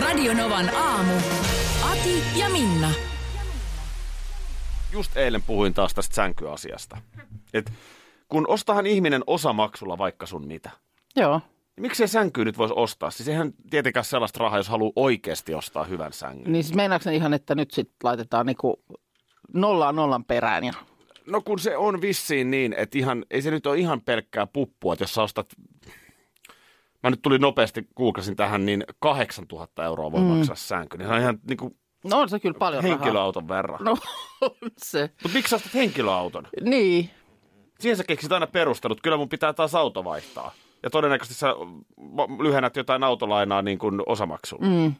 Radionovan aamu. Ati ja Minna. Just eilen puhuin taas tästä sänkyasiasta. Et kun ostahan ihminen osamaksulla vaikka sun mitä. Joo. Niin miksi se sänkyy nyt voisi ostaa? Siis eihän tietenkään sellaista rahaa, jos haluaa oikeasti ostaa hyvän sängyn. Niin siis ihan, että nyt sitten laitetaan niinku nollaa nollan perään ja... No kun se on vissiin niin, että ihan, ei se nyt ole ihan pelkkää puppua, että jos sä ostat... Mä nyt tulin nopeasti, googlasin tähän, niin 8000 euroa voi mm. maksaa sänky. Niin se on ihan niin kuin No on se kyllä paljon rahaa. henkilöauton verran. No on se. Mutta miksi ostat henkilöauton? Niin. Siihen sä keksit aina perustelut, kyllä mun pitää taas auto vaihtaa. Ja todennäköisesti sä lyhennät jotain autolainaa niin kuin osamaksulla. Mm.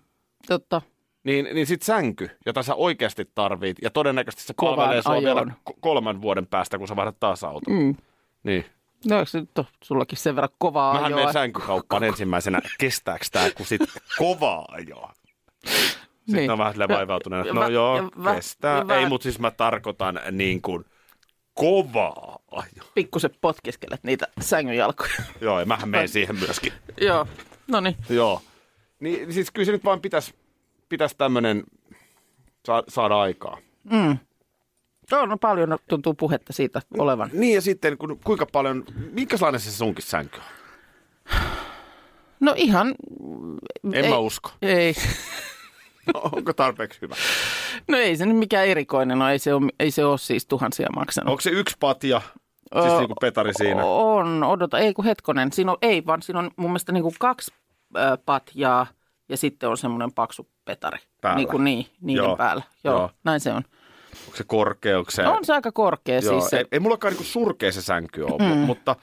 Totta. Niin, niin sit sänky, jota sä oikeasti tarvit, ja todennäköisesti se palvelee sua vielä ajoon. ko- kolman vuoden päästä, kun sä vaihdat taas auton. Mm. Niin. No eikö se nyt ole sullakin sen verran kovaa Mähän ajoa? menen sänkykauppaan ensimmäisenä, kestääks tää, kun sit kovaa ajoa. Sitten Niin. on vähän silleen vaivautuneena, Ja no vä- joo, vä- kestää. vä- Ei, mutta siis mä tarkoitan niin kuin kovaa ajoa. Pikkusen potkiskelet niitä sängynjalkoja. Joo, ja mähän menen siihen myöskin. Joo. No niin. Joo. Niin siis kyllä se nyt vaan pitäisi pitäis tämmöinen sa- saada aikaa. On no, paljon tuntuu puhetta siitä olevan. Niin ja sitten kun, kuinka paljon, minkälainen se sunkin sänky on? No ihan... En ei, mä usko. Ei. No, onko tarpeeksi hyvä? No ei se nyt mikään erikoinen ole. Ei se ole, ei se ole siis tuhansia maksanut. Onko se yksi patja, siis Ö, niin kuin Petari siinä? On, odota, ei kun hetkonen. Siinä on, ei vaan siinä on mun mielestä niin kuin kaksi ö, patjaa ja sitten on semmoinen paksu petari. Päällä. Niin kuin niin, niiden Joo, päällä. Joo, joo. Joo, näin se on. Onko se korkea, onko se... On se aika korkea Joo, siis se. ei, ei mullakaan niin surkea se sänky ole, mm. mutta,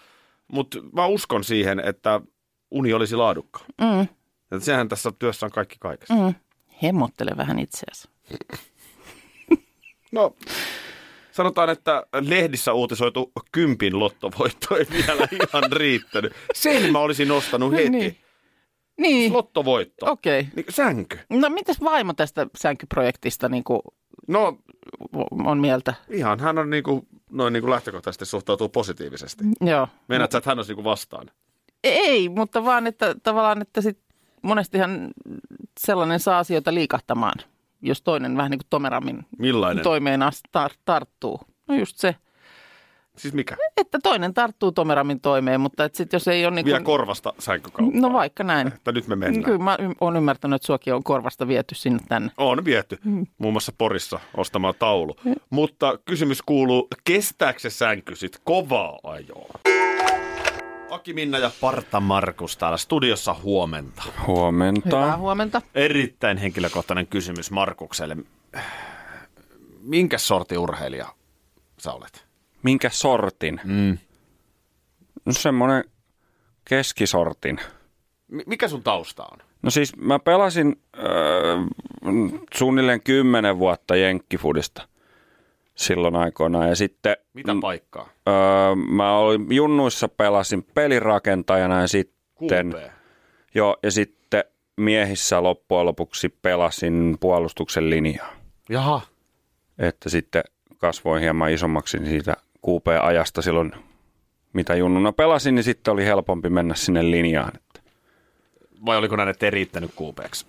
mutta mä uskon siihen, että uni olisi laadukka. Mm, Että sehän tässä työssä on kaikki kaikessa. mm. Hemmottele vähän itseäsi. No, sanotaan, että lehdissä uutisoitu kympin lottovoitto ei vielä ihan riittänyt. Sen mä olisin nostanut heti. Niin. Niin, Lottovoitto. okei. Okay. Niin, sänky. No mitäs vaimo tästä sänkyprojektista niin kuin No, on mieltä? ihan hän on niinku, noin niinku lähtökohtaisesti suhtautuu positiivisesti. Joo. Meinaat sä, että hän olisi niinku vastaan? Ei, mutta vaan, että tavallaan, että sit monestihan sellainen saa asioita liikahtamaan, jos toinen vähän niin kuin tomerammin Millainen? toimeen tar- tarttuu. No just se, Siis mikä? että toinen tarttuu tomerammin toimeen, mutta että sit jos ei ole niin Vie kuin, korvasta sänkykauppaan. No vaikka näin. Että nyt me mennään. Kyllä mä oon ymmärtänyt, että suokin on korvasta viety sinne tänne. On viety, muun muassa Porissa ostamaan taulu. Mutta kysymys kuuluu, kestääkö se sänky sit kovaa ajoa? Aki Minna ja Parta Markus täällä studiossa huomenta. Huomenta. Hyvää huomenta. Erittäin henkilökohtainen kysymys Markukselle. Minkä sorti urheilija sä olet? Minkä sortin? Mm. No semmoinen keskisortin. M- mikä sun tausta on? No siis mä pelasin äh, suunnilleen kymmenen vuotta jenkkifudista silloin aikoinaan. Ja sitten Mitä paikkaa? äh, mä olin junnuissa pelasin pelirakentajana ja sitten, QP. joo, ja sitten miehissä loppujen lopuksi pelasin puolustuksen linjaa. Jaha. Että sitten kasvoin hieman isommaksi niin siitä QP-ajasta silloin, mitä junnuna pelasin, niin sitten oli helpompi mennä sinne linjaan. Että Vai oliko näin, että ei riittänyt QPksi?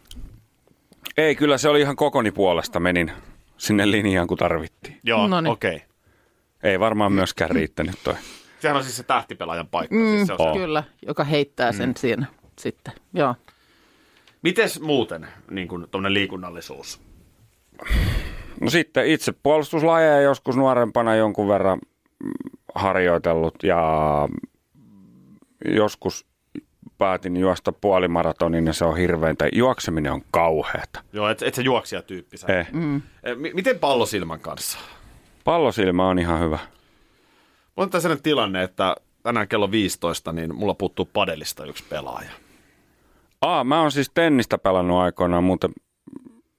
Ei, kyllä se oli ihan kokoni puolesta menin sinne linjaan, kun tarvittiin. Joo, Noniin. okei. Okay. Ei varmaan myöskään riittänyt toi. Sehän on siis se tähtipelaajan paikka. Mm, siis se on se. kyllä, joka heittää sen siinä sitten. Joo. Mites muuten niin kuin liikunnallisuus? No sitten itse puolustuslajeja joskus nuorempana jonkun verran mm, harjoitellut ja joskus päätin juosta puolimaratonin ja se on hirveäntä. Juokseminen on kauheata. Joo, et, et se juoksija tyyppi. Sä. Eh. Mm. Eh, mi- Miten pallosilman kanssa? Pallosilmä on ihan hyvä. On tässä sellainen tilanne, että tänään kello 15, niin mulla puuttuu padelista yksi pelaaja. Aa, mä oon siis tennistä pelannut aikoinaan, mutta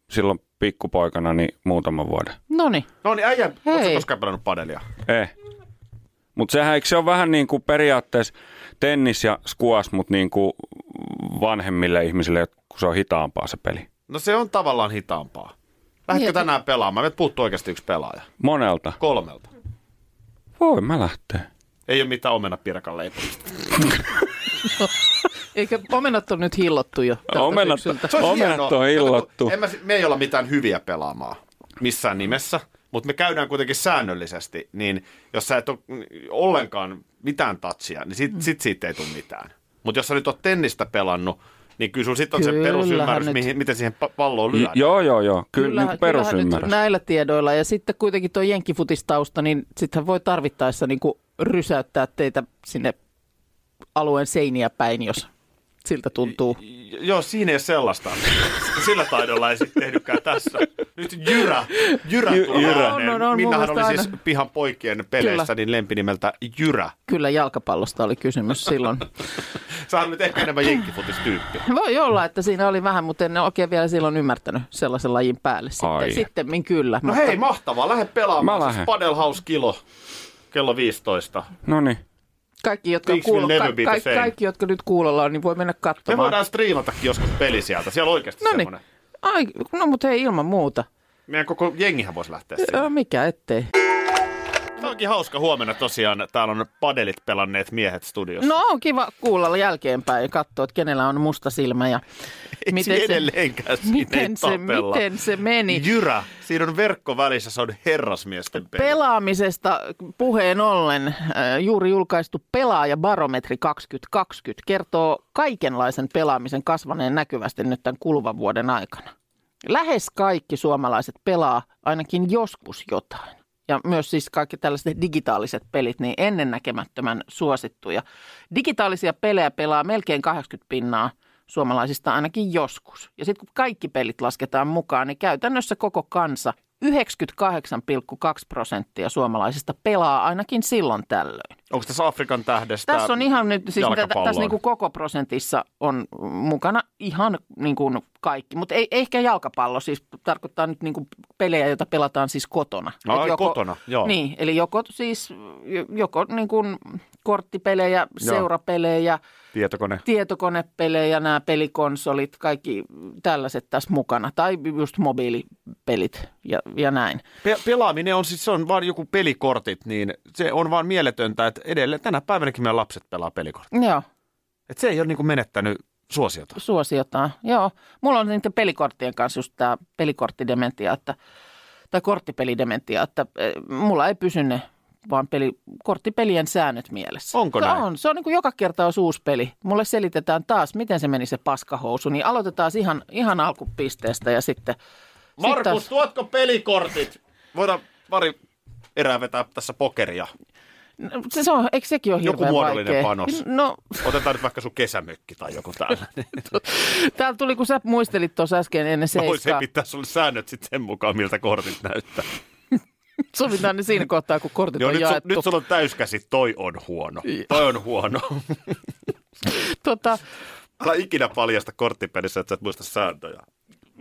silloin pikkupoikana niin muutaman vuoden. No niin. No niin, äijä, ootko koskaan pelannut padelia? Eh. Mutta sehän eikö se ole vähän niin kuin periaatteessa tennis ja squash, mutta niin kuin vanhemmille ihmisille, kun se on hitaampaa se peli. No se on tavallaan hitaampaa. Lähdetkö Niin, tänään pelaamaan? Meiltä puuttuu oikeasti yksi pelaaja. Monelta. Kolmelta. Voi mä lähteä. Ei ole mitään omena pirkan leipomista. Eikö omenat on nyt hillottu jo Omenat? Se olisi omenat on illottu. En mä, me ei olla mitään hyviä pelaamaan missään nimessä, mutta me käydään kuitenkin säännöllisesti, niin jos sä et ole ollenkaan mitään touchia, niin sit, sit siitä ei tule mitään. Mutta jos sä nyt oot tennistä pelannut, niin kyllä sulla sitten on se Kyllähän perusymmärrys, nyt. mihin, miten siihen pa- palloon J- lyödään. joo, joo, joo. Kyllä Kyllähän- niin kyllähän nyt perusymmärrys. näillä tiedoilla ja sitten kuitenkin tuo jenkkifutistausta, niin sittenhän voi tarvittaessa niin kuin rysäyttää teitä sinne alueen seiniä päin, jos siltä tuntuu. Joo, siinä ei ole sellaista. Sillä taidolla ei sitten tehnytkään tässä. Nyt Jyrä, Jyrä Jy- Jyrä. ääneen. On, on, on, Minnahan oli siis aina. pihan poikien peleissä Kyllä. niin lempinimeltä Jyrä. Kyllä jalkapallosta oli kysymys silloin. Sä nyt ehkä enemmän jenkkifutistyyppi. Voi olla, että siinä oli vähän, mutta en oikein vielä silloin ymmärtänyt sellaisen lajin päälle. Ai. Sitten, sitten kyllä. No mutta hei, mahtavaa. Lähde pelaamaan. Mä Siis lähden. Padel House kilo kello 15. No niin. Kaikki, jotka, kuulo, ka- ka- kaikki, jotka nyt kuulolla on, niin voi mennä Me katsomaan. voidaan striimatakin joskus peli sieltä. Siellä on oikeasti No niin. semmoinen. Ai, no mutta hei ilman muuta. Meidän koko jengihän voisi lähteä sinne. Mikä ettei. Tämä onkin hauska huomenna tosiaan. Täällä on padelit pelanneet miehet studiossa. No on kiva kuulla jälkeenpäin ja katsoa, että kenellä on musta silmä ja Ei miten se- miten se, tapella. miten se meni. Jyrä. Siinä on verkko välissä. Se on herrasmiesten peli. Pelaamisesta puheen ollen äh, juuri julkaistu pelaajabarometri 2020 kertoo kaikenlaisen pelaamisen kasvaneen näkyvästi nyt tämän kuluvan vuoden aikana. Lähes kaikki suomalaiset pelaa ainakin joskus jotain. Ja myös siis kaikki tällaiset digitaaliset pelit, niin ennennäkemättömän suosittuja. Digitaalisia pelejä pelaa melkein 80 pinnaa suomalaisista ainakin joskus. Ja sitten kun kaikki pelit lasketaan mukaan, niin käytännössä koko kansa 98,2 prosenttia suomalaisista pelaa ainakin silloin tällöin. Onko tässä Afrikan tähdestä Tässä on ihan nyt, siis tä- tässä niin kuin koko prosentissa on mukana ihan niin kuin kaikki, mutta ei, ehkä jalkapallo, siis tarkoittaa nyt niin kuin pelejä, joita pelataan siis kotona. Ai, Et kotona, joo. Niin, eli joko siis joko niin kuin korttipelejä, Joo. seurapelejä, Tietokone. tietokonepelejä, nämä pelikonsolit, kaikki tällaiset tässä mukana. Tai just mobiilipelit ja, ja näin. Pe- pelaaminen on siis se on vaan joku pelikortit, niin se on vaan mieletöntä, että edelleen tänä päivänäkin meidän lapset pelaa pelikorttia. Joo, Et se ei ole niinku menettänyt suosiota. suosiotaan. Joo, mulla on niiden pelikorttien kanssa just tämä pelikorttidementia, että, tai korttipelidementia, että eh, mulla ei pysy ne vaan peli, korttipelien säännöt mielessä. Onko se näin? On. Se on niin kuin joka kerta olisi uusi peli. Mulle selitetään taas, miten se meni se paskahousu, niin aloitetaan ihan, ihan alkupisteestä ja sitten... Markus, taas- tuotko pelikortit? Voidaan pari erää vetää tässä pokeria. Se, se on, eikö sekin ole Joku muodollinen vaikea? panos. No, Otetaan nyt vaikka sun kesämökki tai joku tällainen. täällä tuli, kun sä muistelit tuossa äsken ennen Mä voisin seiskaa. pitää sulle säännöt sitten sen mukaan, miltä kortit näyttää. Sovitaan ne siinä kohtaa, kun kortit Joo, on nyt, su, jaettu. nyt sulla on täyskäsi, toi on huono. Toi on huono. Tota, Älä ikinä paljasta korttipelissä, että sä et muista sääntöjä.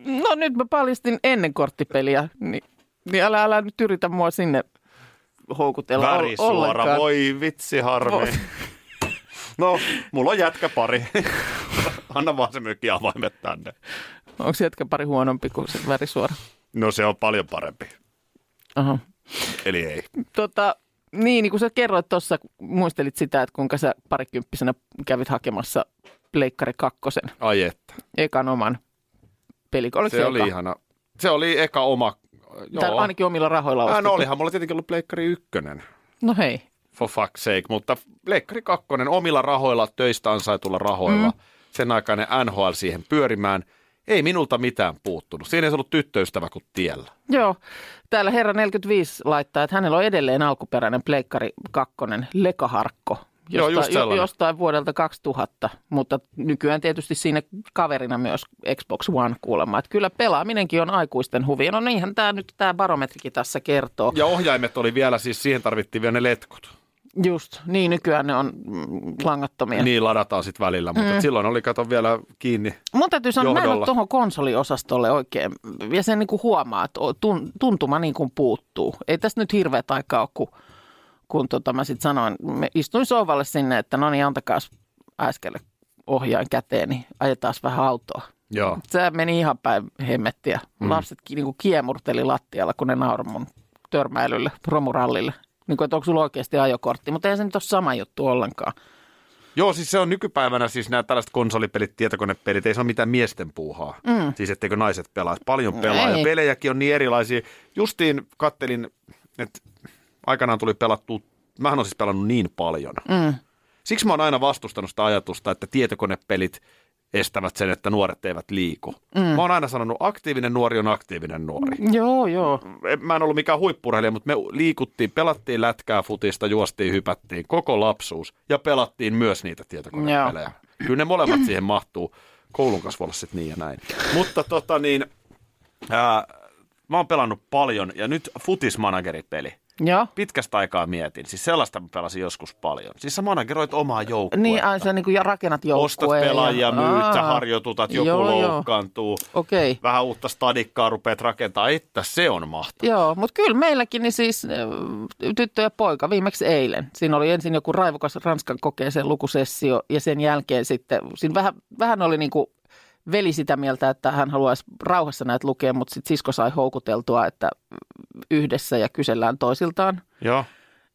no nyt mä paljastin ennen korttipeliä, niin, niin älä, älä nyt yritä mua sinne houkutella ol- Värisuora, ollenkaan. voi vitsi harmi. No, mulla on jätkä pari. Anna vaan se mökki avaimet tänne. Onko jätkä pari huonompi kuin se värisuora? No se on paljon parempi. Aha. Eli ei. Tota, niin, niin kuin sä kerroit tuossa, muistelit sitä, että kuinka sä parikymppisenä kävit hakemassa Pleikkari kakkosen, Ai että. ekan oman pelikon. Oliko Se oli eka? ihana. Se oli eka oma. Tai Joo. ainakin omilla rahoilla Ah, ostettu. no olihan mulla tietenkin ollut Pleikkari ykkönen. No hei. For fuck's sake. Mutta Pleikkari kakkonen omilla rahoilla, töistä ansaitulla rahoilla. Mm. Sen aikainen NHL siihen pyörimään. Ei minulta mitään puuttunut. Siinä ei ollut tyttöystävä kuin tiellä. Joo, täällä herra 45 laittaa, että hänellä on edelleen alkuperäinen Pleikkari 2 Lekaharkko. Joo, just sellainen. jostain vuodelta 2000, mutta nykyään tietysti siinä kaverina myös Xbox One kuulemma. Että kyllä pelaaminenkin on aikuisten huvi. No niinhän tämä nyt tämä barometrikin tässä kertoo. Ja ohjaimet oli vielä, siis siihen tarvittiin vielä ne letkut. Just, niin nykyään ne on mm, langattomia. Niin ladataan sitten välillä, mutta mm. silloin oli kato vielä kiinni. Mun täytyy sanoa, että mä en ole Johdolla. tuohon konsoliosastolle oikein, ja sen niin kuin huomaa, että tuntuma niin kuin puuttuu. Ei tästä nyt hirveät aikaa ole, kun, kun tota, mä sitten sanoin, me istuin sohvalle sinne, että no niin, antakaa äskelle ohjaan käteen, niin ajetaan vähän autoa. Joo. Se meni ihan päin hemmettiä. Mm. Lapset ki- niin kuin kiemurteli lattialla, kun ne nauroi mun törmäilylle, romurallille. Niin kuin, että onko sulla oikeasti ajokortti, mutta ei se nyt ole sama juttu ollenkaan. Joo, siis se on nykypäivänä siis nämä tällaiset konsolipelit, tietokonepelit, ei se ole mitään miesten puuhaa. Mm. Siis etteikö naiset pelaa. Paljon pelaa Ei. ja pelejäkin on niin erilaisia. Justiin kattelin, että aikanaan tuli pelattu, mähän on siis pelannut niin paljon. Mm. Siksi mä oon aina vastustanut sitä ajatusta, että tietokonepelit estävät sen, että nuoret eivät liiku. Mm. Mä oon aina sanonut, aktiivinen nuori on aktiivinen nuori. Joo, joo. En- Mä en ollut mikään huippurheilija, mutta me liikuttiin, pelattiin lätkää, futista, juostiin, hypättiin koko lapsuus ja pelattiin myös niitä tietokonepelejä. Kyllä ne molemmat siihen mahtuu. Koulun kasvu sitten niin ja näin. Mutta tota niin, ää, mä oon pelannut paljon ja nyt futismanageripeli. Joo. Pitkästä aikaa mietin. Siis sellaista mä pelasin joskus paljon. Siis sä manageroit omaa joukkuetta. Niin, ai sä niin kuin rakennat joukkueen. Ostat pelaajia, myyt, sä harjoitutat, joku Joo, joo. loukkaantuu. Okei. Okay. Vähän uutta stadikkaa rupeat rakentaa, että se on mahtavaa. Joo, mutta kyllä meilläkin niin siis tyttö ja poika viimeksi eilen. Siinä oli ensin joku raivokas Ranskan kokeeseen lukusessio ja sen jälkeen sitten, siinä vähän, vähän oli niin kuin veli sitä mieltä, että hän haluaisi rauhassa näitä lukea, mutta sitten sisko sai houkuteltua, että yhdessä ja kysellään toisiltaan. Joo.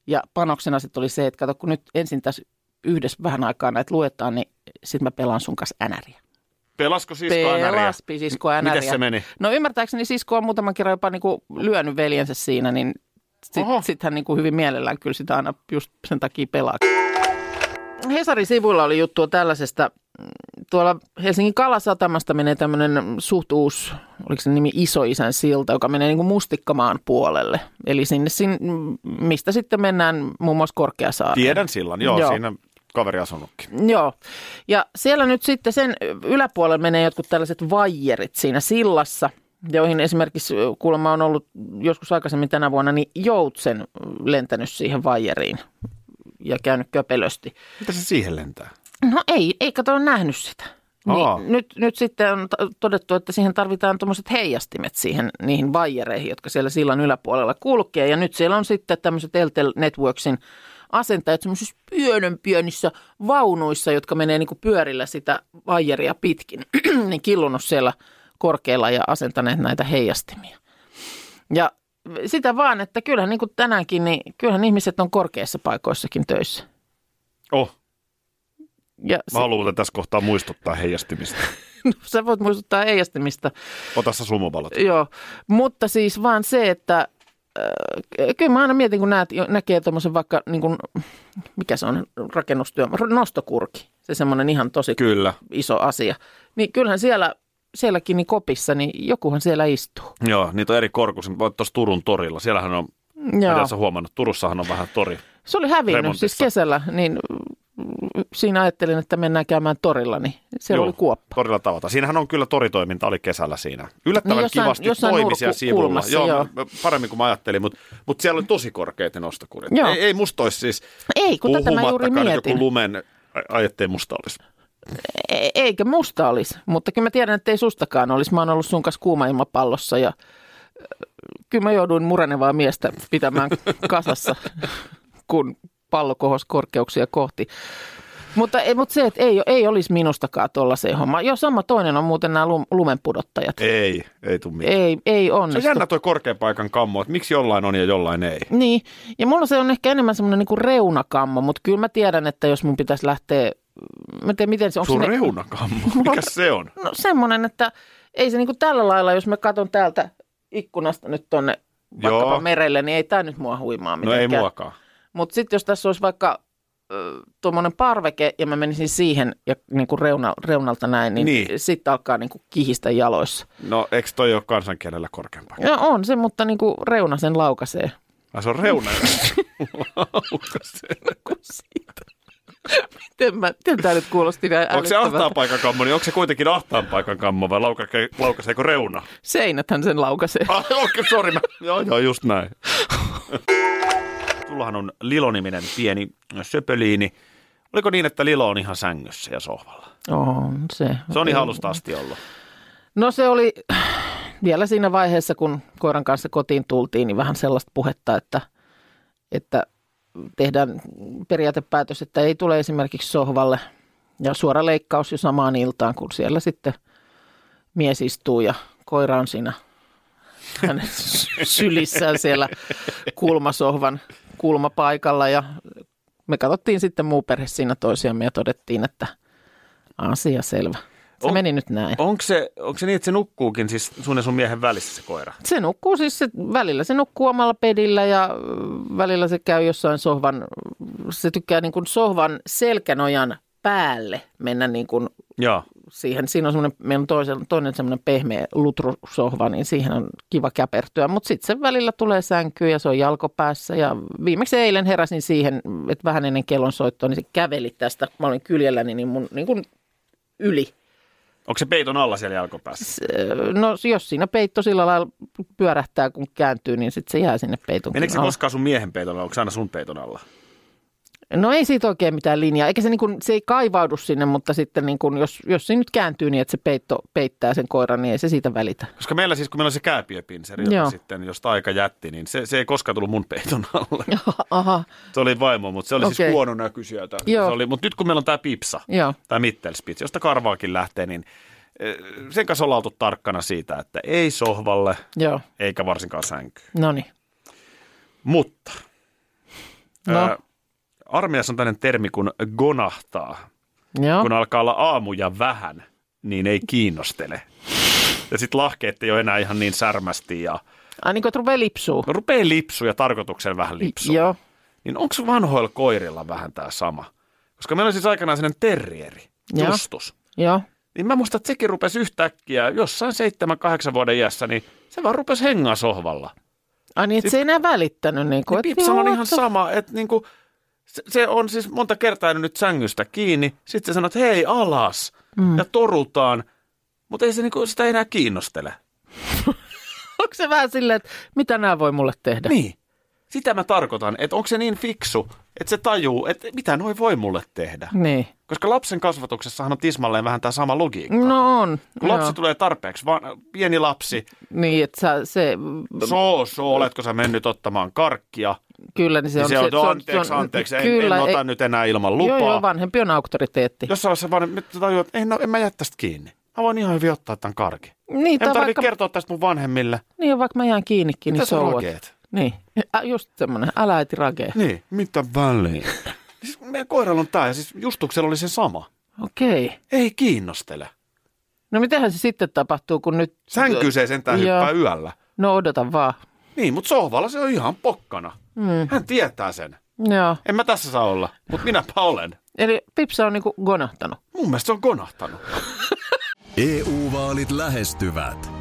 Ja panoksena sitten oli se, että kato, kun nyt ensin tässä yhdessä vähän aikaa näitä luetaan, niin sitten mä pelaan sun kanssa änäriä. Pelasko sisko NRiä? Pelaspi sisko änäriä. Miten se meni? No ymmärtääkseni sisko on muutaman kerran jopa niinku lyönyt veljensä siinä, niin sitten sit hän niinku hyvin mielellään kyllä sitä aina just sen takia pelaa. Hesarin sivuilla oli juttua tällaisesta, tuolla Helsingin Kalasatamasta menee tämmöinen suht uusi, oliko se nimi Isoisän silta, joka menee niinku Mustikkamaan puolelle. Eli sinne, sinne, mistä sitten mennään muun muassa Korkeasaareen. Tiedän sillan, joo, Joo. joo. siinä kaveri asunutkin. Joo, ja siellä nyt sitten sen yläpuolella menee jotkut tällaiset vaijerit siinä sillassa, joihin esimerkiksi kuulemma on ollut joskus aikaisemmin tänä vuonna, niin joutsen lentänyt siihen vaijeriin ja käynyt köpelösti. Mitä se siihen lentää? No ei, ei kato nähnyt sitä. Aa. Niin, nyt, nyt sitten on todettu, että siihen tarvitaan tuommoiset heijastimet siihen niihin vaijereihin, jotka siellä sillan yläpuolella kulkee. Ja nyt siellä on sitten tämmöiset Eltel Networksin asentajat semmoisissa pienen pienissä vaunuissa, jotka menee niin kuin pyörillä sitä vaijeria pitkin, niin killunut siellä korkealla ja asentaneet näitä heijastimia. Ja sitä vaan, että kyllähän niin kuin tänäänkin, niin kyllähän ihmiset on korkeissa paikoissakin töissä. Oh, Ja mä haluan muuten tässä kohtaa muistuttaa heijastimista. sä voit muistuttaa heijastimista. Ota sä sumuvalot. Joo, mutta siis vaan se, että äh, kyllä mä aina mietin, kun näet, näkee tuommoisen vaikka, niin kuin, mikä se on, rakennustyö, nostokurki, se semmoinen ihan tosi Kyllä. iso asia. Niin kyllähän siellä, sielläkin niin kopissa, niin jokuhan siellä istuu. Joo, niitä on eri korkuisia. Voit tuossa Turun torilla. Siellähän on, Joo. mitä sä huomannut, Turussahan on vähän tori. Se oli hävinnyt Remontissa. siis kesällä, niin siinä ajattelin, että mennään käymään torilla, niin siellä Joo, oli kuoppa. Torilla tavataan. Siinähän on kyllä toritoiminta, oli kesällä siinä. Yllättävän Niin jossain- kivasti jossain toimi nurku- siellä sivulla. joo, joo. paremmin kuin mä ajattelin, mutta, mutta siellä oli tosi korkeita nostokurit. Joo. Ei, ei musta olisi siis, Ei, kun tätä mä juuri mietin. joku lumen, ai ettei musta olisi. E- eikä musta olisi, mutta kyllä mä tiedän, että ei sustakaan olisi. Mä oon ollut sun kanssa kuuma-ilmapallossa ja kyllä mä jouduin murenevaa miestä pitämään kasassa, kun pallo kohosi korkeuksia kohti. Mutta, ei- mutta se, että ei, ei olisi minustakaan tuollaiseen homma. Joo, sama toinen on muuten nämä lum- lumenpudottajat. Ei, ei tule mitään. Ei, ei Se on onnistu. jännä toi korkean paikan kammo, että miksi jollain on ja jollain ei. Niin, ja mulla se on ehkä enemmän semmoinen niinku reunakammo, mutta kyllä mä tiedän, että jos mun pitäisi lähteä, mä en tiedä miten se on. Sun reunakammo, mikä se on? No semmoinen, että ei se niinku tällä lailla, jos mä katson täältä ikkunasta nyt tonne vaikkapa Joo. merelle, niin ei tämä nyt mua huimaa No ei mitenkään. muakaan. Mutta sitten jos tässä olisi vaikka tuommoinen parveke ja mä menisin siihen ja niinku reuna, reunalta näin, niin, Niin. niin. sitten alkaa niinku kihistä jaloissa. No eikö toi ole kansankielellä korkean paikka? Ja on se, mutta niinku reuna sen laukaisee. Ai se on reuna. Kun siitä. Miten, mä, miten tämä nyt kuulosti näin onko se ahtaan paikan kammo, niin onko se kuitenkin ahtaan paikan kammo vai laukaisee, laukaiseeko reuna? Seinäthän sen laukaisee. Ah, okei, sori. Mä... Joo, joo, just näin. Sullahan on Lilo-niminen pieni söpöliini. Oliko niin, että Lilo on ihan sängyssä ja sohvalla? On se. Se on ihan alusta asti ollut. No se oli vielä siinä vaiheessa, kun koiran kanssa kotiin tultiin, niin vähän sellaista puhetta, että, että tehdään periaatepäätös, että ei tule esimerkiksi sohvalle ja suora leikkaus jo samaan iltaan, kun siellä sitten mies istuu ja koira on siinä hänen sylissään siellä kulmasohvan kulmapaikalla ja me katsottiin sitten muu perhe siinä toisiamme ja todettiin, että asia selvä. Se On- meni nyt näin. Onko se, onko se niin, että se nukkuukin siis sun ja sun miehen välissä se koira? Se nukkuu siis, se, välillä se nukkuu omalla pedillä ja välillä se käy jossain sohvan, se tykkää niin kuin sohvan selkänojan päälle mennä niin kuin Joo. Siihen. Siinä on semmoinen, meillä on toisen, toinen semmoinen pehmeä lutrusohva, niin siihen on kiva käpertyä. Mutta sitten se välillä tulee sänkyyn ja se on jalkopäässä. Ja viimeksi eilen heräsin siihen, että vähän ennen kellon soittoa, niin se käveli tästä. Mä olin kyljelläni niin mun niin kuin yli. Onko se peiton alla siellä jalkopäässä? No jos siinä peitto sillä lailla pyörähtää, kun kääntyy, niin sitten se jää sinne peiton Meneekö se koskaan sun miehen peiton alla? Onko se aina sun peiton alla? No ei siitä oikein mitään linjaa, eikä se, niin kuin, se ei kaivaudu sinne, mutta sitten niin kuin, jos, jos se nyt kääntyy niin, että se peitto peittää sen koiran, niin ei se siitä välitä. Koska meillä siis, kun meillä on se kääpiöpinseri, joka sitten, josta aika jätti, niin se, se ei koskaan tullut mun peiton alle. Aha, Se oli vaimo, mutta se oli okay. siis huono näköisiä. Se Joo. oli, mutta nyt kun meillä on tämä pipsa, joo, tämä Mittelspitz, josta karvaakin lähtee, niin eh, sen kanssa ollaan oltu tarkkana siitä, että ei sohvalle joo, eikä varsinkaan sänkyyn. no niin. Mutta No. ää, armeijassa on tällainen termi kuin gonahtaa. Joo, Kun alkaa olla aamuja vähän, niin ei kiinnostele. Ja sitten lahkeet ei ole enää ihan niin särmästi ja Ai niin kuin, että rupeaa lipsuu. no, rupeaa lipsu ja tarkoituksen vähän lipsua. Joo, Niin onko vanhoilla koirilla vähän tämä sama? Koska meillä oli siis aikanaan sellainen terrieri. Justus. joo, Niin mä muistan, että sekin rupesi yhtäkkiä jossain seitsemän, kahdeksan vuoden iässä, niin se vaan rupesi hengaa sohvalla. Ai niin, että se ei enää välittänyt. Niin kuin, Niin että Pipsalla on ihan sama, että niinku, se, se on siis monta kertaa nyt sängystä kiinni. Sitten se sanoo, että hei alas mm. ja torutaan, mutta ei se niinku, sitä enää kiinnostele. Onko se vähän silleen, että mitä nämä voi mulle tehdä? Niin. Sitä mä tarkoitan, että onko se niin fiksu, että se tajuu, että mitä noi voi mulle tehdä. Niin. Koska lapsen kasvatuksessahan on tismalleen vähän tämä sama logiikka. No on. Kun lapsi joo. tulee tarpeeksi, vaan pieni lapsi, Niin, että sä, se, soo, soo, oletko sä mennyt ottamaan karkkia? kyllä, niin se Niin on... se on, se, anteeksi, anteeksi, en, kyllä, en ota ei- nyt enää ilman lupaa. Joo, joo, vanhempi on auktoriteetti. Jossain vaiheessa vaan nyt tajuu, että en, en mä jää tästä kiinni. Mä voin ihan hyvin ottaa tämän karkin. Niin, En tarvitse vaikka, kertoa tästä mun vanhemmille. niin, vaikka mä jään kiinnikin, niin Mitä se sä on. Niin, Ä, just semmoinen, älä äiti ragee. Niin, mitä väliin? siis meidän koiralla on tää ja siis Justuksella oli se sama. Okei. Ei kiinnostele. No mitähän se sitten tapahtuu, kun nyt... Sänkyy se sentään Joo. hyppää yöllä. No odota vaan. Niin, mutta sohvalla se on ihan pokkana. Mm. Hän tietää sen. Joo. En mä tässä saa olla, mutta minäpä olen. Eli Pipsa on niinku gonahtanut. Mun mielestä se on konahtanut. EU-vaalit lähestyvät.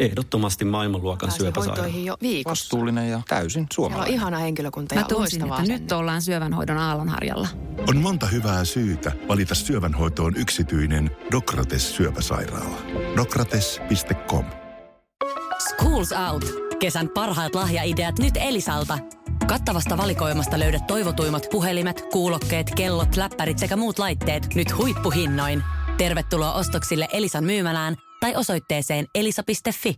Ehdottomasti maailmanluokan syöpäsairaala. jo viikossa. vastuullinen ja täysin Siellä on suomalainen. ihana henkilökunta ja loistava että asenne. nyt ollaan syövänhoidon aallonharjalla. On monta hyvää syytä valita syövänhoitoon yksityinen Dokrates syöpäsairaala. Dokrates.com Schools Out. Kesän parhaat lahjaideat nyt Elisalta. Kattavasta valikoimasta löydät toivotuimmat puhelimet, kuulokkeet, kellot, läppärit sekä muut laitteet nyt huippuhinnoin. Tervetuloa ostoksille Elisan myymälään tai osoitteeseen elisa.fi.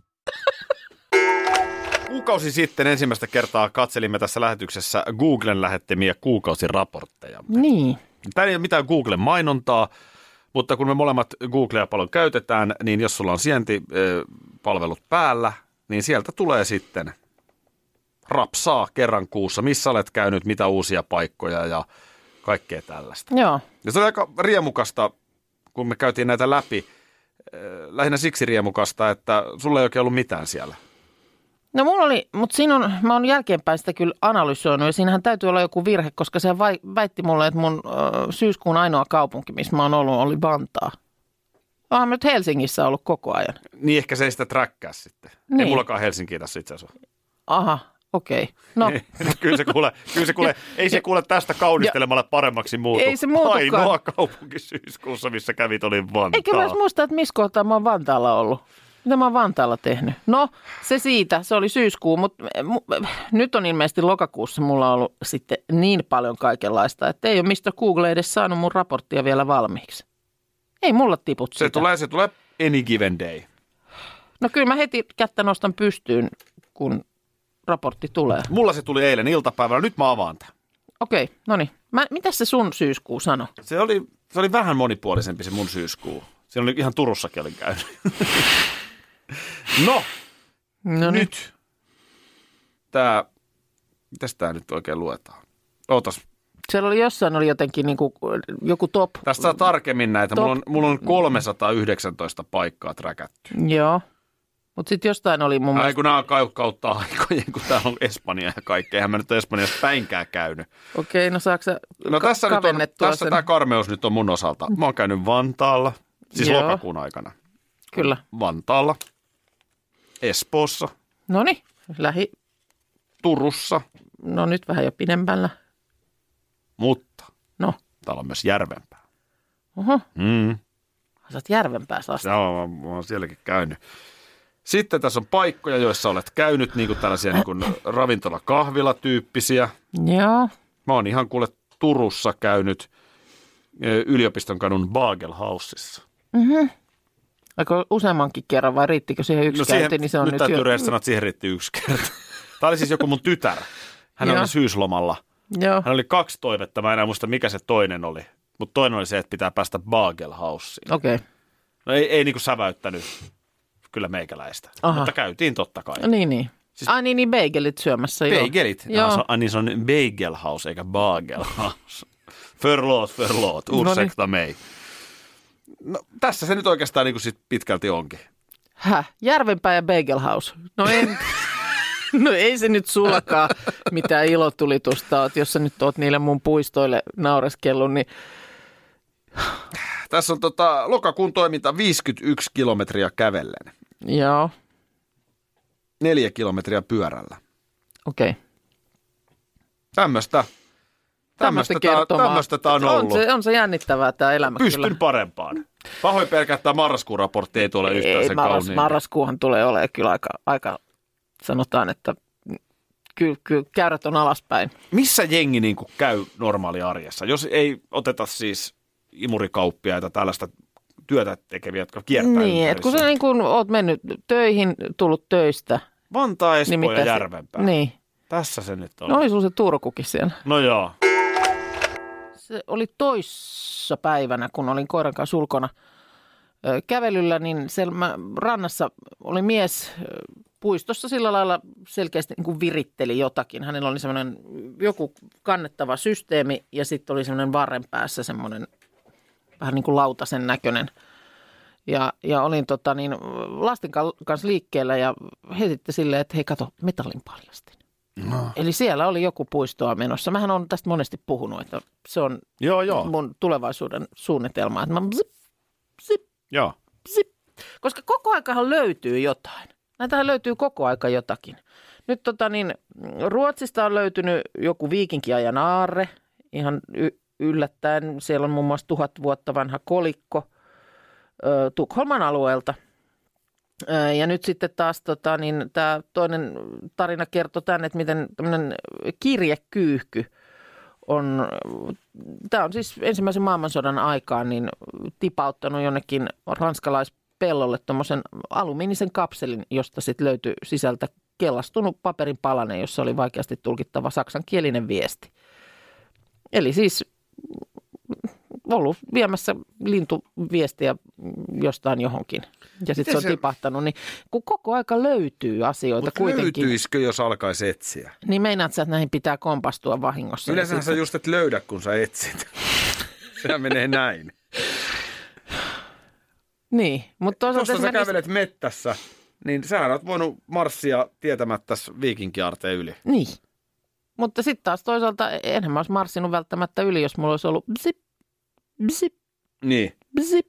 Kuukausi sitten ensimmäistä kertaa katselimme tässä lähetyksessä Googlen lähettämiä kuukausiraportteja. Niin. Tämä ei ole mitään Googlen mainontaa, mutta kun me molemmat Googlea paljon käytetään, niin jos sulla on sijaintipalvelut päällä, niin sieltä tulee sitten rapsaa kerran kuussa, missä olet käynyt, mitä uusia paikkoja ja kaikkea tällaista. Joo. Ja se oli aika riemukasta, kun me käytiin näitä läpi, lähinnä siksi riemukasta, että sulla ei oikein ollut mitään siellä. No mulla oli, mutta siinä on, mä oon jälkeenpäin sitä kyllä analysoinut ja siinähän täytyy olla joku virhe, koska se vai, väitti mulle, että mun ö, syyskuun ainoa kaupunki, missä mä oon ollut, oli Vantaa. Onhan mä nyt Helsingissä ollut koko ajan. Niin ehkä se ei sitä träkkää sitten. Niin. Ei mullakaan Helsinkiin tässä itse asiassa. Aha, okei. No, kyllä se kuule, kyllä se kuule, ei se kuule tästä kaunistelemalla paremmaksi muutu. Ei se muutukaan. Ainoa kaupunki syyskuussa, missä kävit, oli Vantaa. eikä mä muista, että missä kohtaa mä oon Vantaalla ollut. Mitä mä oon Vantaalla tehnyt? No, se siitä, se oli syyskuu, mutta mu- nyt on ilmeisesti lokakuussa mulla ollut sitten niin paljon kaikenlaista, että ei ole mistä Google edes saanut mun raporttia vielä valmiiksi. Ei mulla tiput Se sitä. tulee, se tulee any given day. No kyllä mä heti kättä nostan pystyyn, kun raportti tulee. Mulla se tuli eilen iltapäivällä, nyt mä avaan tämän. Okei, no niin. Mitä se sun syyskuu sano? Se oli, se oli vähän monipuolisempi se mun syyskuu. Siinä oli ihan Turussakin olin käynyt. no, No niin. nyt. Tää, mitäs tää nyt oikein luetaan? Ootas, Siellä oli jossain oli jotenkin niin kuin, joku top. tästä saa tarkemmin näitä. Mulla on, Top. mulla on 319 paikkaa träkätty. Joo. Mutta sitten jostain oli mun Ai mielestä... kun nämä kautta aikojen, kun täällä on Espanja ja kaikkea. Eihän mä nyt Espanjassa päinkään käynyt. Okei, no saako sä No ka- tässä, nyt on, tässä sen? tämä karmeus nyt on mun osalta. Mä oon käynyt Vantaalla, siis Joo. lokakuun aikana. Kyllä. Vantaalla, Espoossa, No niin, lähi... Turussa, No nyt vähän jo pidemmällä. mutta No, täällä on myös Järvenpää. oho, Mm. sä oot järvenpäässä asti. Joo, mä, mä oon sielläkin käynyt. Sitten tässä on paikkoja, joissa olet käynyt, niin kuin tällaisia niin kuin ravintola-kahvila-tyyppisiä. Joo. Mä oon ihan kuule Turussa käynyt ö, yliopiston kadun Bagelhausissa. Aika useammankin kerran vai riittikö siihen yksi no käynti, niin se on nyt nyt, täytyy jo... sanoa, että siihen riitti yksi kerta. Tämä oli siis joku mun tytär. Hän Joo. oli syyslomalla. Joo. Hän oli kaksi toivetta, mä en enää muista mikä se toinen oli. Mutta toinen oli se, että pitää päästä Bagelhausiin. Okei. Okay. No ei, ei niinku säväyttänyt kyllä meikäläistä, Aha. mutta käytiin totta kai. Niin, niin. Siis-. Ai niin, niin bagelit syömässä. Bagelit. Joo. Ah, ah, niin se on Bagelhaus eikä Bagelhaus. Förlåt, förlåt. No niin. Ursäkta mig. No, tässä se nyt oikeastaan niin kuin sit pitkälti onkin. Häh? Järvenpää ja Bagel House. No, en... no ei se nyt sullakaan mitään ilotulitusta oot, jos sä nyt oot niille mun puistoille naureskellut, niin Tässä on tota, lokakuun toiminta 51 kilometriä kävellen, joo, neljä kilometriä pyörällä. okei. Okay. Tämmöistä. Tämmöistä tää on on ollut. se, on se jännittävää tämä elämä Pystyn kyllä. parempaan. Pahoin pelkää, että tämä marraskuun raportti ei tule yhtään Ei, sen marras, kauniin. marraskuuhan tulee olemaan kyllä aika, aika sanotaan, että kyllä, kyllä käyrät on alaspäin. Missä jengi niin kuin käy normaali arjessa? Jos ei oteta siis imurikauppiaita, tällaista työtä tekeviä, jotka kiertää Niin, että kun sä niin kun oot mennyt töihin, tullut töistä. Vantaa, Espoo niin ja mitä se- Järvenpää. Niin. Tässä se nyt on. No oli se Turkukin siellä. no joo. Se oli toissa päivänä, kun olin koiran kanssa ulkona kävelyllä, niin siellä mä, rannassa oli mies puistossa sillä lailla selkeästi niin kuin viritteli jotakin. Hänellä oli semmoinen joku kannettava systeemi ja sitten oli semmoinen varren päässä semmoinen vähän niin kuin lautasen näköinen. Ja, ja olin tota niin, lasten ka- kanssa liikkeellä ja he sitten silleen, että hei kato, metallin paljastin. No. Eli siellä oli joku puistoa menossa. Mähän on tästä monesti puhunut, että se on Joo, joo. mun tulevaisuuden suunnitelma. Että mä zip, zip, joo. zip. Koska koko aikahan löytyy jotain. Näitähän löytyy koko aika jotakin. Nyt tota niin, Ruotsista on löytynyt joku viikinkiajan aarre, ihan y- yllättäen. Siellä on muun muassa tuhat vuotta vanha kolikko Tukholman alueelta. Ja nyt sitten taas tota, niin tämä toinen tarina kertoo tänne, että miten tämmöinen kirjekyyhky on, tämä on siis ensimmäisen maailmansodan aikaan niin tipauttanut jonnekin ranskalaispellolle tuommoisen alumiinisen kapselin, josta sitten löytyi sisältä kellastunut paperin palanen, jossa oli vaikeasti tulkittava saksankielinen viesti. Eli siis ollut viemässä lintuviestiä jostain johonkin. Ja sitten se on se- tipahtanut, niin kun koko aika löytyy asioita Mutta kuitenkin, löytyisikö, jos alkaisi etsiä? niin meinaat sä, että näihin pitää kompastua vahingossa. Yleensä sit sä just et löydä, kun sä etsit. Sehän menee näin. Niin, mutta toisaalta Tuosta sä esimerkiksi... kävelet mettässä, Niin sähän oot voinut marssia tietämättä viikinkiaarteen yli. Niin. Mutta sitten taas toisaalta enhän mä olisi marssinut välttämättä yli, jos mulla olisi ollut bzip, bzip, Niin. bzip.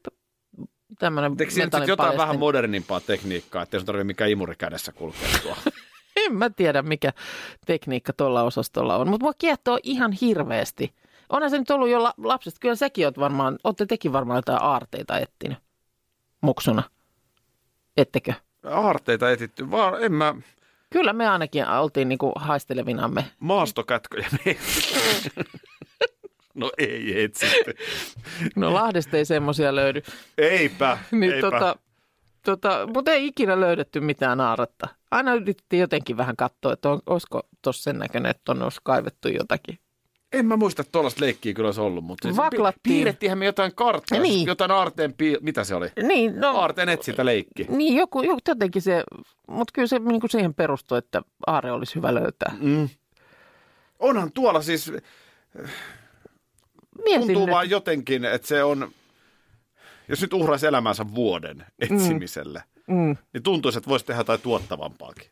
Tämmöinen Eikö siinä jotain vähän modernimpaa tekniikkaa, ettei sun tarvitse mikään imuri kädessä kulkea tuolla? En mä tiedä, mikä tekniikka tuolla osastolla on, mutta mua kiehtoo ihan hirveästi. Onhan se nyt ollut jo la- lapsesta. Kyllä sekin oot varmaan, ootte tekin varmaan jotain aarteita etsinyt muksuna. Ettekö? Aarteita etitty, vaan en mä Kyllä me ainakin oltiin niinku haistelevinamme. maastokätköjä me No ei etsitty. No Lahdesta ei semmoisia löydy. Eipä, Niin eipä. tota, tota, mutta ei ikinä löydetty mitään aarretta. Aina yritettiin jotenkin vähän katsoa, että on, olisiko tuossa sen näköinen, että on olisi kaivettu jotakin. En mä muista, että tuollaista leikkiä kyllä olisi ollut, mutta siis Vaklattiin. pi- piirrettiinhän me jotain karttaa, Niin. jotain aarteen, pii- mitä se oli? Niin, no, Aarteen etsintä leikki. niin joku, joku jotenkin se, mutta kyllä se niin kuin siihen perustui, että aare olisi hyvä löytää. Mm. Onhan tuolla siis, Mietin tuntuu nyt. vaan jotenkin, että se on, jos nyt uhraisi elämänsä vuoden etsimiselle, Mm. niin tuntuisi, että voisi tehdä jotain tuottavampaakin.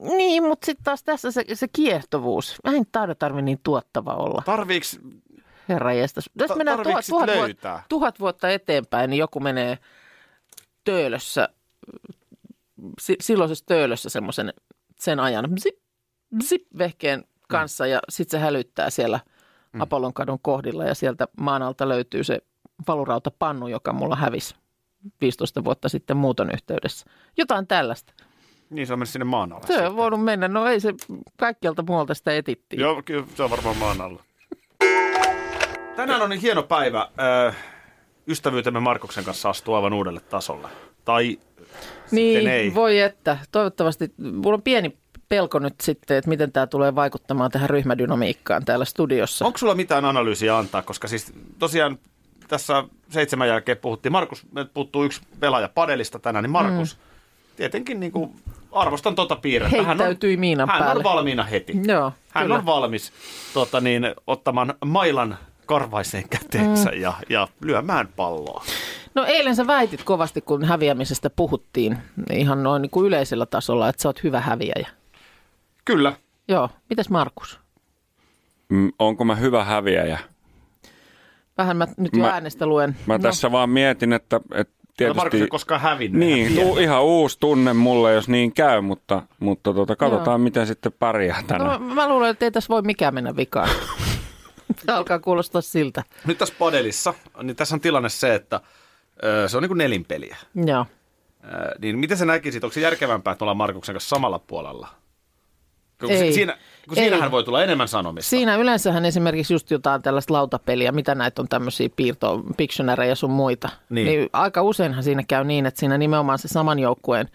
Niin, mutta sitten taas tässä se, se kiehtovuus. Mä en taida tarvi niin tuottava olla. Tarviiks, Herra jestas. Jos Ta- mennään tuhat, tuhat, vuotta, tuhat vuotta eteenpäin, niin joku menee töölössä, si, silloisessa töölössä semmoisen sen ajan zip, zip vehkeen kanssa ja sitten se hälyttää siellä Mm. Apollonkadun kohdilla ja sieltä maan alta löytyy se valurautapannu, joka mulla hävisi 15 vuotta sitten muuton yhteydessä. Jotain tällaista. Niin se on mennyt sinne maan alle. Se on voinut mennä. No ei se kaikkialta muualta sitä etittiin. Joo, kyllä se on varmaan maan alla. Tänään on niin hieno päivä. Ö, Ystävyytemme Markuksen kanssa astuu aivan uudelle tasolle. Tai Niin, ei. voi että. Toivottavasti, mulla on pieni pelko nyt sitten, että miten tämä tulee vaikuttamaan tähän ryhmädynamiikkaan täällä studiossa. Onko sulla mitään analyysiä antaa? Koska siis tosiaan tässä seitsemän jälkeen puhuttiin, Markus, me puuttuu yksi pelaaja padelista tänään, niin Markus, mm. tietenkin niin kuin arvostan tota piirrettä. Hän on, miinan hän päälle. on valmiina heti. Joo, Hän kyllä. on valmis tota niin, ottamaan mailan karvaiseen käteensä mm. ja, ja lyömään palloa. No eilen sä väitit kovasti, kun häviämisestä puhuttiin ihan noin niin kuin yleisellä tasolla, että sä oot hyvä häviäjä. Kyllä. Joo, mitäs Markus? Mm, Onko mä hyvä häviäjä? Vähän mä nyt jo Mä- äänestä luen. Mä no. tässä vaan mietin, että, että Tietysti... Markus ei koskaan hävinnyt. Niin, tuu, ihan uusi tunne mulle, jos niin käy, mutta, mutta tota, katsotaan, Joo. miten sitten pärjää No, tänään. mä luulen, että ei tässä voi mikään mennä vikaan. Tämä alkaa kuulostaa siltä. Nyt tässä padelissa, niin tässä on tilanne se, että ö, se on niin kuin nelinpeliä. Joo. Ö, niin miten sä näkisit, onko se järkevämpää, että me ollaan Markuksen kanssa samalla puolella? Kun, Ei. Si- siinä, kun Ei. siinähän voi tulla enemmän sanomista. Siinä yleensähän esimerkiksi just jotain tällaista lautapeliä, mitä näitä on tämmöisiä piirto, Pictionaryja ja sun muita. Niin. niin aika useinhan siinä käy niin, että siinä nimenomaan se saman joukkueen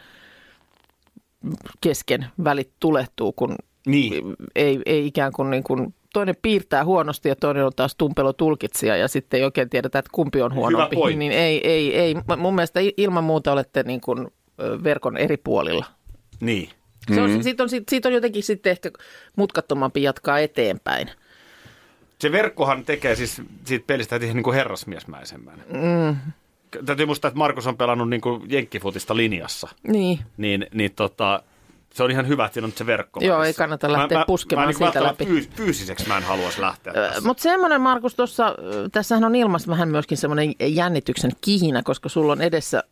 kesken välit tulehtuu, kun Niin. ei, ei ikään kuin, niin kuin toinen piirtää huonosti ja toinen on taas tumpelo tulkitsija ja sitten ei oikein tiedetä, että kumpi on huonompi. pointti. Niin ei, ei, ei. Mun mielestä ilman muuta olette niin kuin verkon eri puolilla. Niin. Se on, siitä, on, siitä on jotenkin sitten ehkä mutkattomampi jatkaa eteenpäin. Se verkkohan tekee siis siitä pelistä heti niin kuin herrasmiesmäisemmän. Mm. Täytyy muistaa, että Markus on pelannut niin kuin jenkkifutista linjassa. Niin, Niin, niin tota, se on ihan hyvä, että siinä on se verkko. Joo, ei kannata lähteä puskemaan mä, mä, siitä niin läpi. Fyys, fyysiseksi mä en haluaisi lähteä. Mutta semmoinen, Markus, tuossa, tässähän on ilmassa vähän myöskin semmoinen jännityksen kihinä, koska sulla on edessä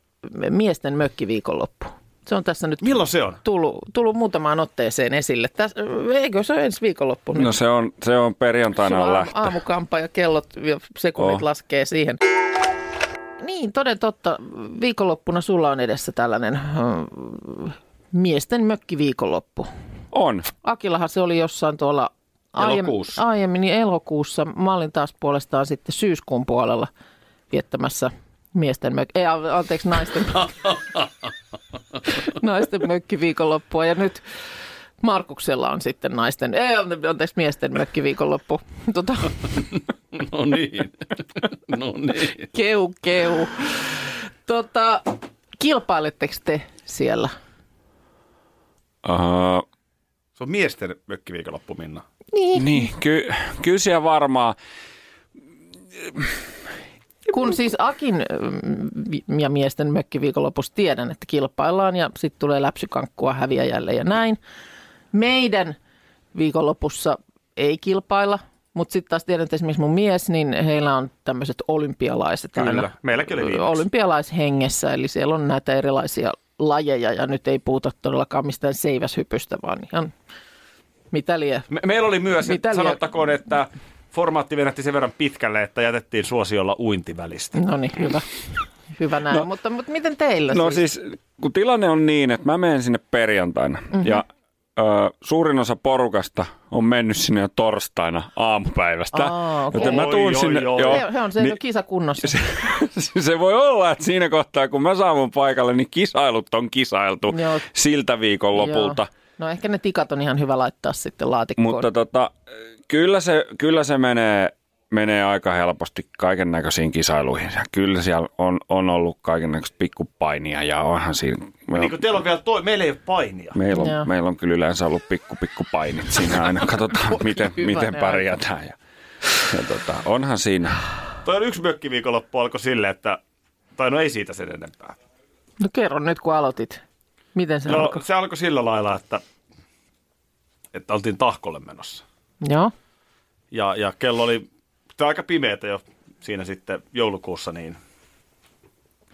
miesten mökkiviikonloppu. Se on tässä nyt Milloin se on? tullut, tullut muutamaan otteeseen esille. Täs, eikö se ole ensi viikonloppu nyt? No se on, se on perjantaina on lähtö. aamukampa ja kellot ja sekunnit Oh. laskee siihen. Niin, toden totta. Viikonloppuna sulla on edessä tällainen äh, miesten mökkiviikonloppu. On. Akilahan se oli jossain tuolla aiemmin, Elokuussa. aiemmin niin elokuussa. Mä olin taas puolestaan sitten syyskuun puolella viettämässä miesten mök- ei, anteeksi, naisten, naisten mökkiviikonloppua. Ja nyt Markuksella on sitten naisten, ei, anteeksi, miesten mökkiviikonloppu. Tota, No niin. no niin. keu, keu. Tota, kilpailetteko te siellä? Uh, Se on miesten mökkiviikonloppu, Minna. Niin. niin, ky, kyllä siellä varmaan. Kun siis Akin ja miesten mökkiviikonlopussa tiedän, että kilpaillaan ja sitten tulee läpsykankkua häviäjälle ja näin. Meidän viikonlopussa ei kilpailla, mutta sitten taas tiedän, että esimerkiksi mun mies, niin heillä on tämmöiset olympialaiset Kyllä, aina. meilläkin oli viimeksi. Olympialaishengessä, eli siellä on näitä erilaisia lajeja ja nyt ei puhuta todellakaan mistään seiväshypystä, vaan ihan mitä lie. Me, meillä oli myös, Mitä lie- sanottakoon, että formaatti venähti sen verran pitkälle, että jätettiin suosiolla uintivälistä. No niin, hyvä. Hyvä näin, no, mutta, mutta miten teillä No siis? siis, kun tilanne on niin, että mä menen sinne perjantaina mm-hmm. ja ö, suurin osa porukasta on mennyt sinne jo torstaina aamupäivästä. Aa, okei. Joten mä tuun Oi, sinne, oi, oi. joo, He, he on se niin, kisakunnossa. se, se voi olla, että siinä kohtaa, kun mä saavun paikalle, niin kisailut on kisailtu Joo. siltä viikon lopulta. Joo. No ehkä ne tikat on ihan hyvä laittaa sitten laatikkoon. Mutta tota, kyllä se, kyllä se menee, menee aika helposti kaiken näköisiin kisailuihin. Ja kyllä siellä on, on ollut kaiken näköistä pikkupainia ja onhan siinä... Me Niin kuin teillä on vielä toi, meillä ei ole painia. Meillä Joo. on, meillä on kyllä yleensä ollut pikku, pikku painit siinä aina. Katsotaan, miten, miten pärjätään. Ja, ja tota, onhan siinä. Toi on yksi mökkiviikonloppu alkoi silleen, että, tai no ei siitä sen enempää. No kerro nyt, kun aloitit. Miten se No alkoi? se alkoi sillä lailla, että, että oltiin tahkolle menossa. Joo. Ja, ja kello oli tää aika pimeätä jo siinä sitten joulukuussa, niin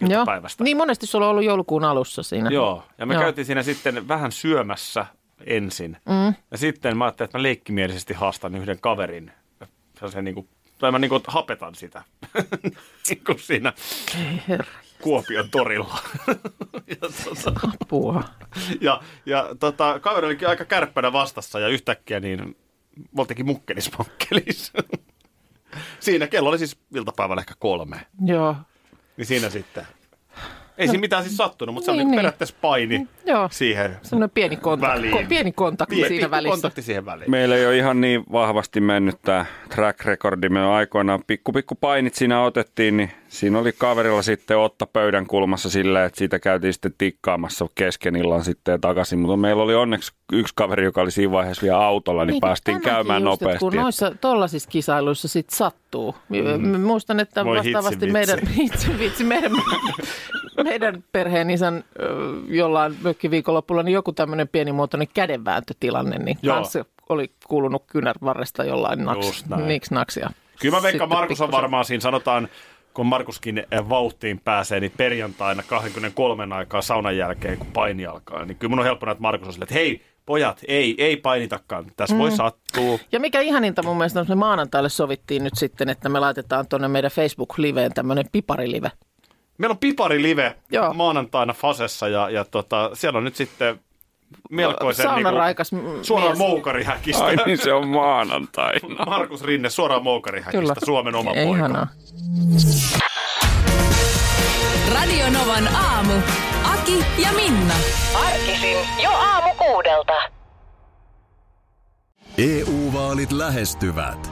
Joo. iltapäivästä. Niin monesti sulla on ollut joulukuun alussa siinä. Joo, ja me Joo. käytiin siinä sitten vähän syömässä ensin. Mm. Ja sitten mä ajattelin, että mä leikkimielisesti haastan yhden kaverin. Sellaisen niin kuin, tai mä niin kuin hapetan sitä niin kuin siinä Herra, Kuopion torilla. ja, tota, apua. ja, ja tota, kaveri olikin aika kärppänä vastassa ja yhtäkkiä niin me oltiinkin mukkelismokkelis. siinä kello oli siis iltapäivällä ehkä kolme. Joo. Niin siinä sitten. Ei siinä mitään siis sattunut, mutta se Niin, oli niin, niin. periaatteessa paini Joo. siihen Semmoinen pieni kontakti, ko, pieni kontakti Pie- siinä välissä. kontakti siihen väliin. Meillä ei ole ihan niin vahvasti mennyt tämä track recordi. Me aikoinaan pikku pikku painit siinä otettiin, niin siinä oli kaverilla sitten otta pöydän kulmassa silleen, että siitä käytiin sitten tikkaamassa kesken illan sitten ja takaisin. Mutta meillä oli onneksi yksi kaveri, joka oli siinä vaiheessa vielä autolla, niin, kun päästiin käymään just, että nopeasti. Kun noissa tollaisissa kisailuissa sit sattuu. Mm. Muistan, että Voi vastaavasti hitsi, meidän, vitsi. hitsi, vitsi, meidän, meidän perheen isän jollain mökkiviikonlopulla niin joku tämmöinen pienimuotoinen kädenvääntötilanne, niin Joo. kanssa oli kuulunut kynärvarresta jollain naks, Just näin. niks naksia. Kyllä mä veikkaan, Markus on varmaan siinä, sanotaan, kun Markuskin vauhtiin pääsee, niin perjantaina 23 aikaa saunan jälkeen, kun paini alkaa, niin kyllä mun on helppo nähdä, että Markus on silleen, että hei, pojat, ei, ei painitakaan, tässä Mm. voi sattua. Ja mikä ihaninta mun mielestä me maanantaille sovittiin nyt sitten, että me laitetaan tuonne meidän Facebook-liveen tämmöinen piparilive. Meillä on Pipari Live Joo. maanantaina Fasessa ja, ja tota, siellä on nyt sitten melkoisen Saunaraikas niinku, m- suoraan mies. moukarihäkistä. Ai niin se on maanantaina. Markus Rinne suoraan moukarihäkistä, Kyllä. Suomen oma Ei poika. Ihanaa. Radio Novan aamu. Aki ja Minna. Arkisin jo aamu kuudelta. EU-vaalit lähestyvät.